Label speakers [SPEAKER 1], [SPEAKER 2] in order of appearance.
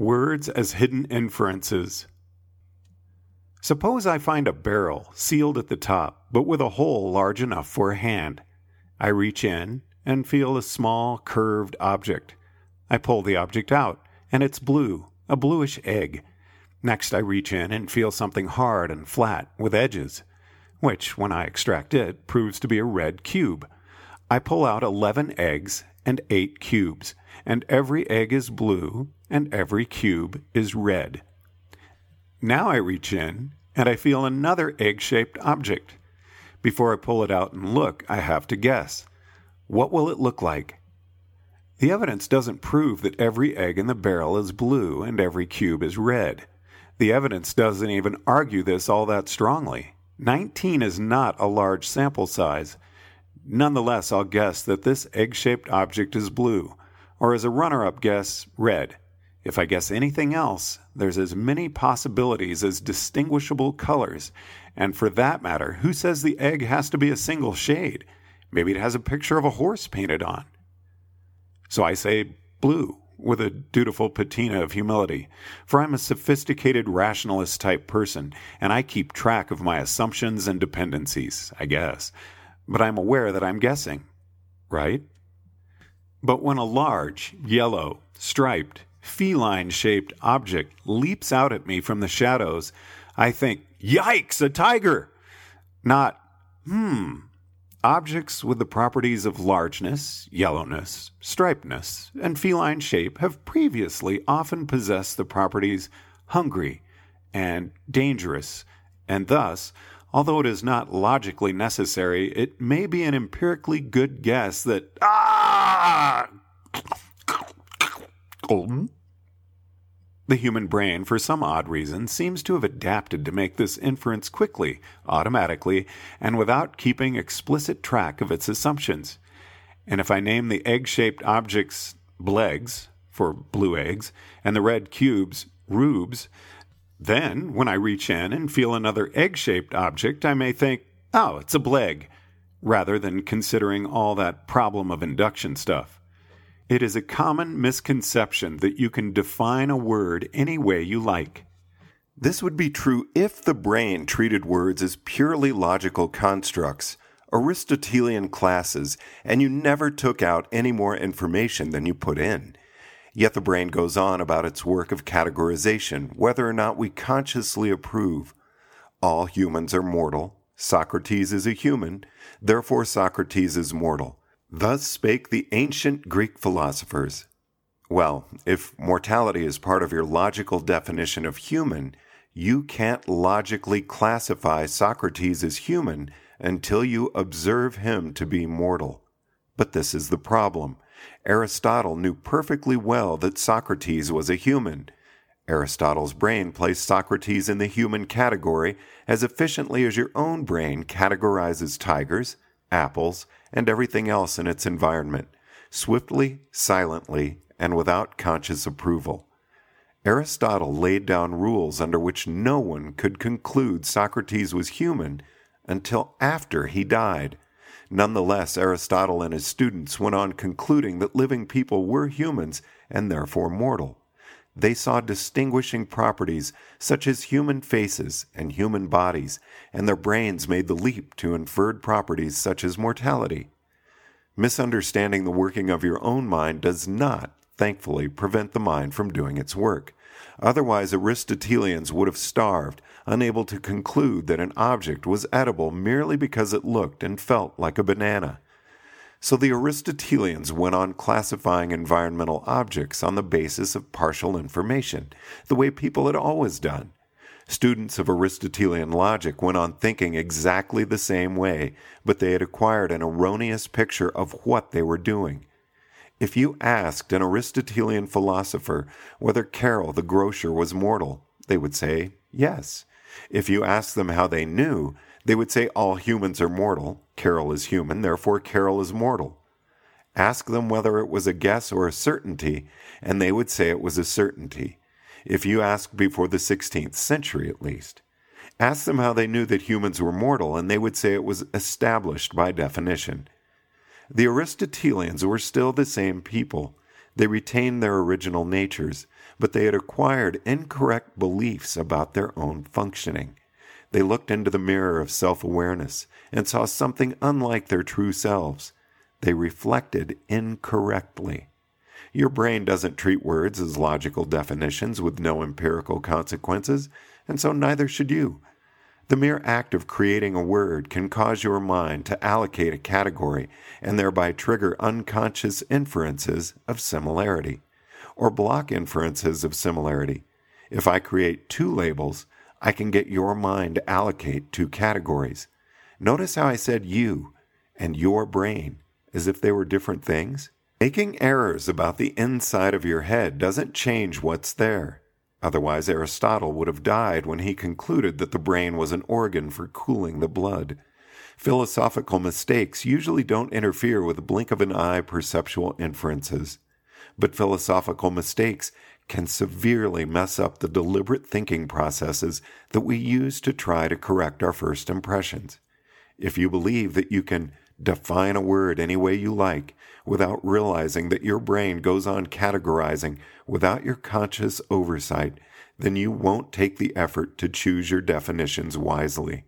[SPEAKER 1] Words as hidden inferences. Suppose I find a barrel sealed at the top, but with a hole large enough for a hand. I reach in and feel a small, curved object. I pull the object out, and it's blue, a bluish egg. Next, I reach in and feel something hard and flat with edges, which, when I extract it, proves to be a red cube. I pull out 11 eggs and 8 cubes, and every egg is blue and every cube is red. Now I reach in and I feel another egg shaped object. Before I pull it out and look, I have to guess. What will it look like? The evidence doesn't prove that every egg in the barrel is blue and every cube is red. The evidence doesn't even argue this all that strongly. 19 is not a large sample size. Nonetheless, I'll guess that this egg shaped object is blue, or as a runner up guess, red. If I guess anything else, there's as many possibilities as distinguishable colors. And for that matter, who says the egg has to be a single shade? Maybe it has a picture of a horse painted on. So I say blue with a dutiful patina of humility, for I'm a sophisticated rationalist type person, and I keep track of my assumptions and dependencies, I guess. But I'm aware that I'm guessing, right? But when a large, yellow, striped, feline shaped object leaps out at me from the shadows, I think, Yikes, a tiger! Not, hmm. Objects with the properties of largeness, yellowness, stripedness, and feline shape have previously often possessed the properties hungry and dangerous, and thus, although it is not logically necessary, it may be an empirically good guess that. Ah! Golden? The human brain, for some odd reason, seems to have adapted to make this inference quickly, automatically, and without keeping explicit track of its assumptions. And if I name the egg shaped objects blegs, for blue eggs, and the red cubes rubes, then when I reach in and feel another egg shaped object, I may think, oh, it's a bleg, rather than considering all that problem of induction stuff. It is a common misconception that you can define a word any way you like.
[SPEAKER 2] This would be true if the brain treated words as purely logical constructs, Aristotelian classes, and you never took out any more information than you put in. Yet the brain goes on about its work of categorization, whether or not we consciously approve. All humans are mortal. Socrates is a human, therefore Socrates is mortal. Thus spake the ancient Greek philosophers. Well, if mortality is part of your logical definition of human, you can't logically classify Socrates as human until you observe him to be mortal. But this is the problem. Aristotle knew perfectly well that Socrates was a human. Aristotle's brain placed Socrates in the human category as efficiently as your own brain categorizes tigers, apples, and everything else in its environment, swiftly, silently, and without conscious approval. Aristotle laid down rules under which no one could conclude Socrates was human until after he died. Nonetheless, Aristotle and his students went on concluding that living people were humans and therefore mortal. They saw distinguishing properties such as human faces and human bodies, and their brains made the leap to inferred properties such as mortality. Misunderstanding the working of your own mind does not, thankfully, prevent the mind from doing its work. Otherwise, Aristotelians would have starved, unable to conclude that an object was edible merely because it looked and felt like a banana. So the Aristotelians went on classifying environmental objects on the basis of partial information, the way people had always done. Students of Aristotelian logic went on thinking exactly the same way, but they had acquired an erroneous picture of what they were doing. If you asked an Aristotelian philosopher whether Carol the grocer was mortal, they would say yes. If you asked them how they knew, they would say all humans are mortal, Carol is human, therefore Carol is mortal. Ask them whether it was a guess or a certainty, and they would say it was a certainty. If you asked before the 16th century, at least. Ask them how they knew that humans were mortal, and they would say it was established by definition. The Aristotelians were still the same people. They retained their original natures, but they had acquired incorrect beliefs about their own functioning. They looked into the mirror of self awareness and saw something unlike their true selves. They reflected incorrectly. Your brain doesn't treat words as logical definitions with no empirical consequences, and so neither should you. The mere act of creating a word can cause your mind to allocate a category and thereby trigger unconscious inferences of similarity, or block inferences of similarity. If I create two labels, I can get your mind to allocate two categories. Notice how I said you and your brain as if they were different things? Making errors about the inside of your head doesn't change what's there. Otherwise, Aristotle would have died when he concluded that the brain was an organ for cooling the blood. Philosophical mistakes usually don't interfere with a blink of an eye perceptual inferences. But philosophical mistakes can severely mess up the deliberate thinking processes that we use to try to correct our first impressions. If you believe that you can define a word any way you like without realizing that your brain goes on categorizing without your conscious oversight, then you won't take the effort to choose your definitions wisely.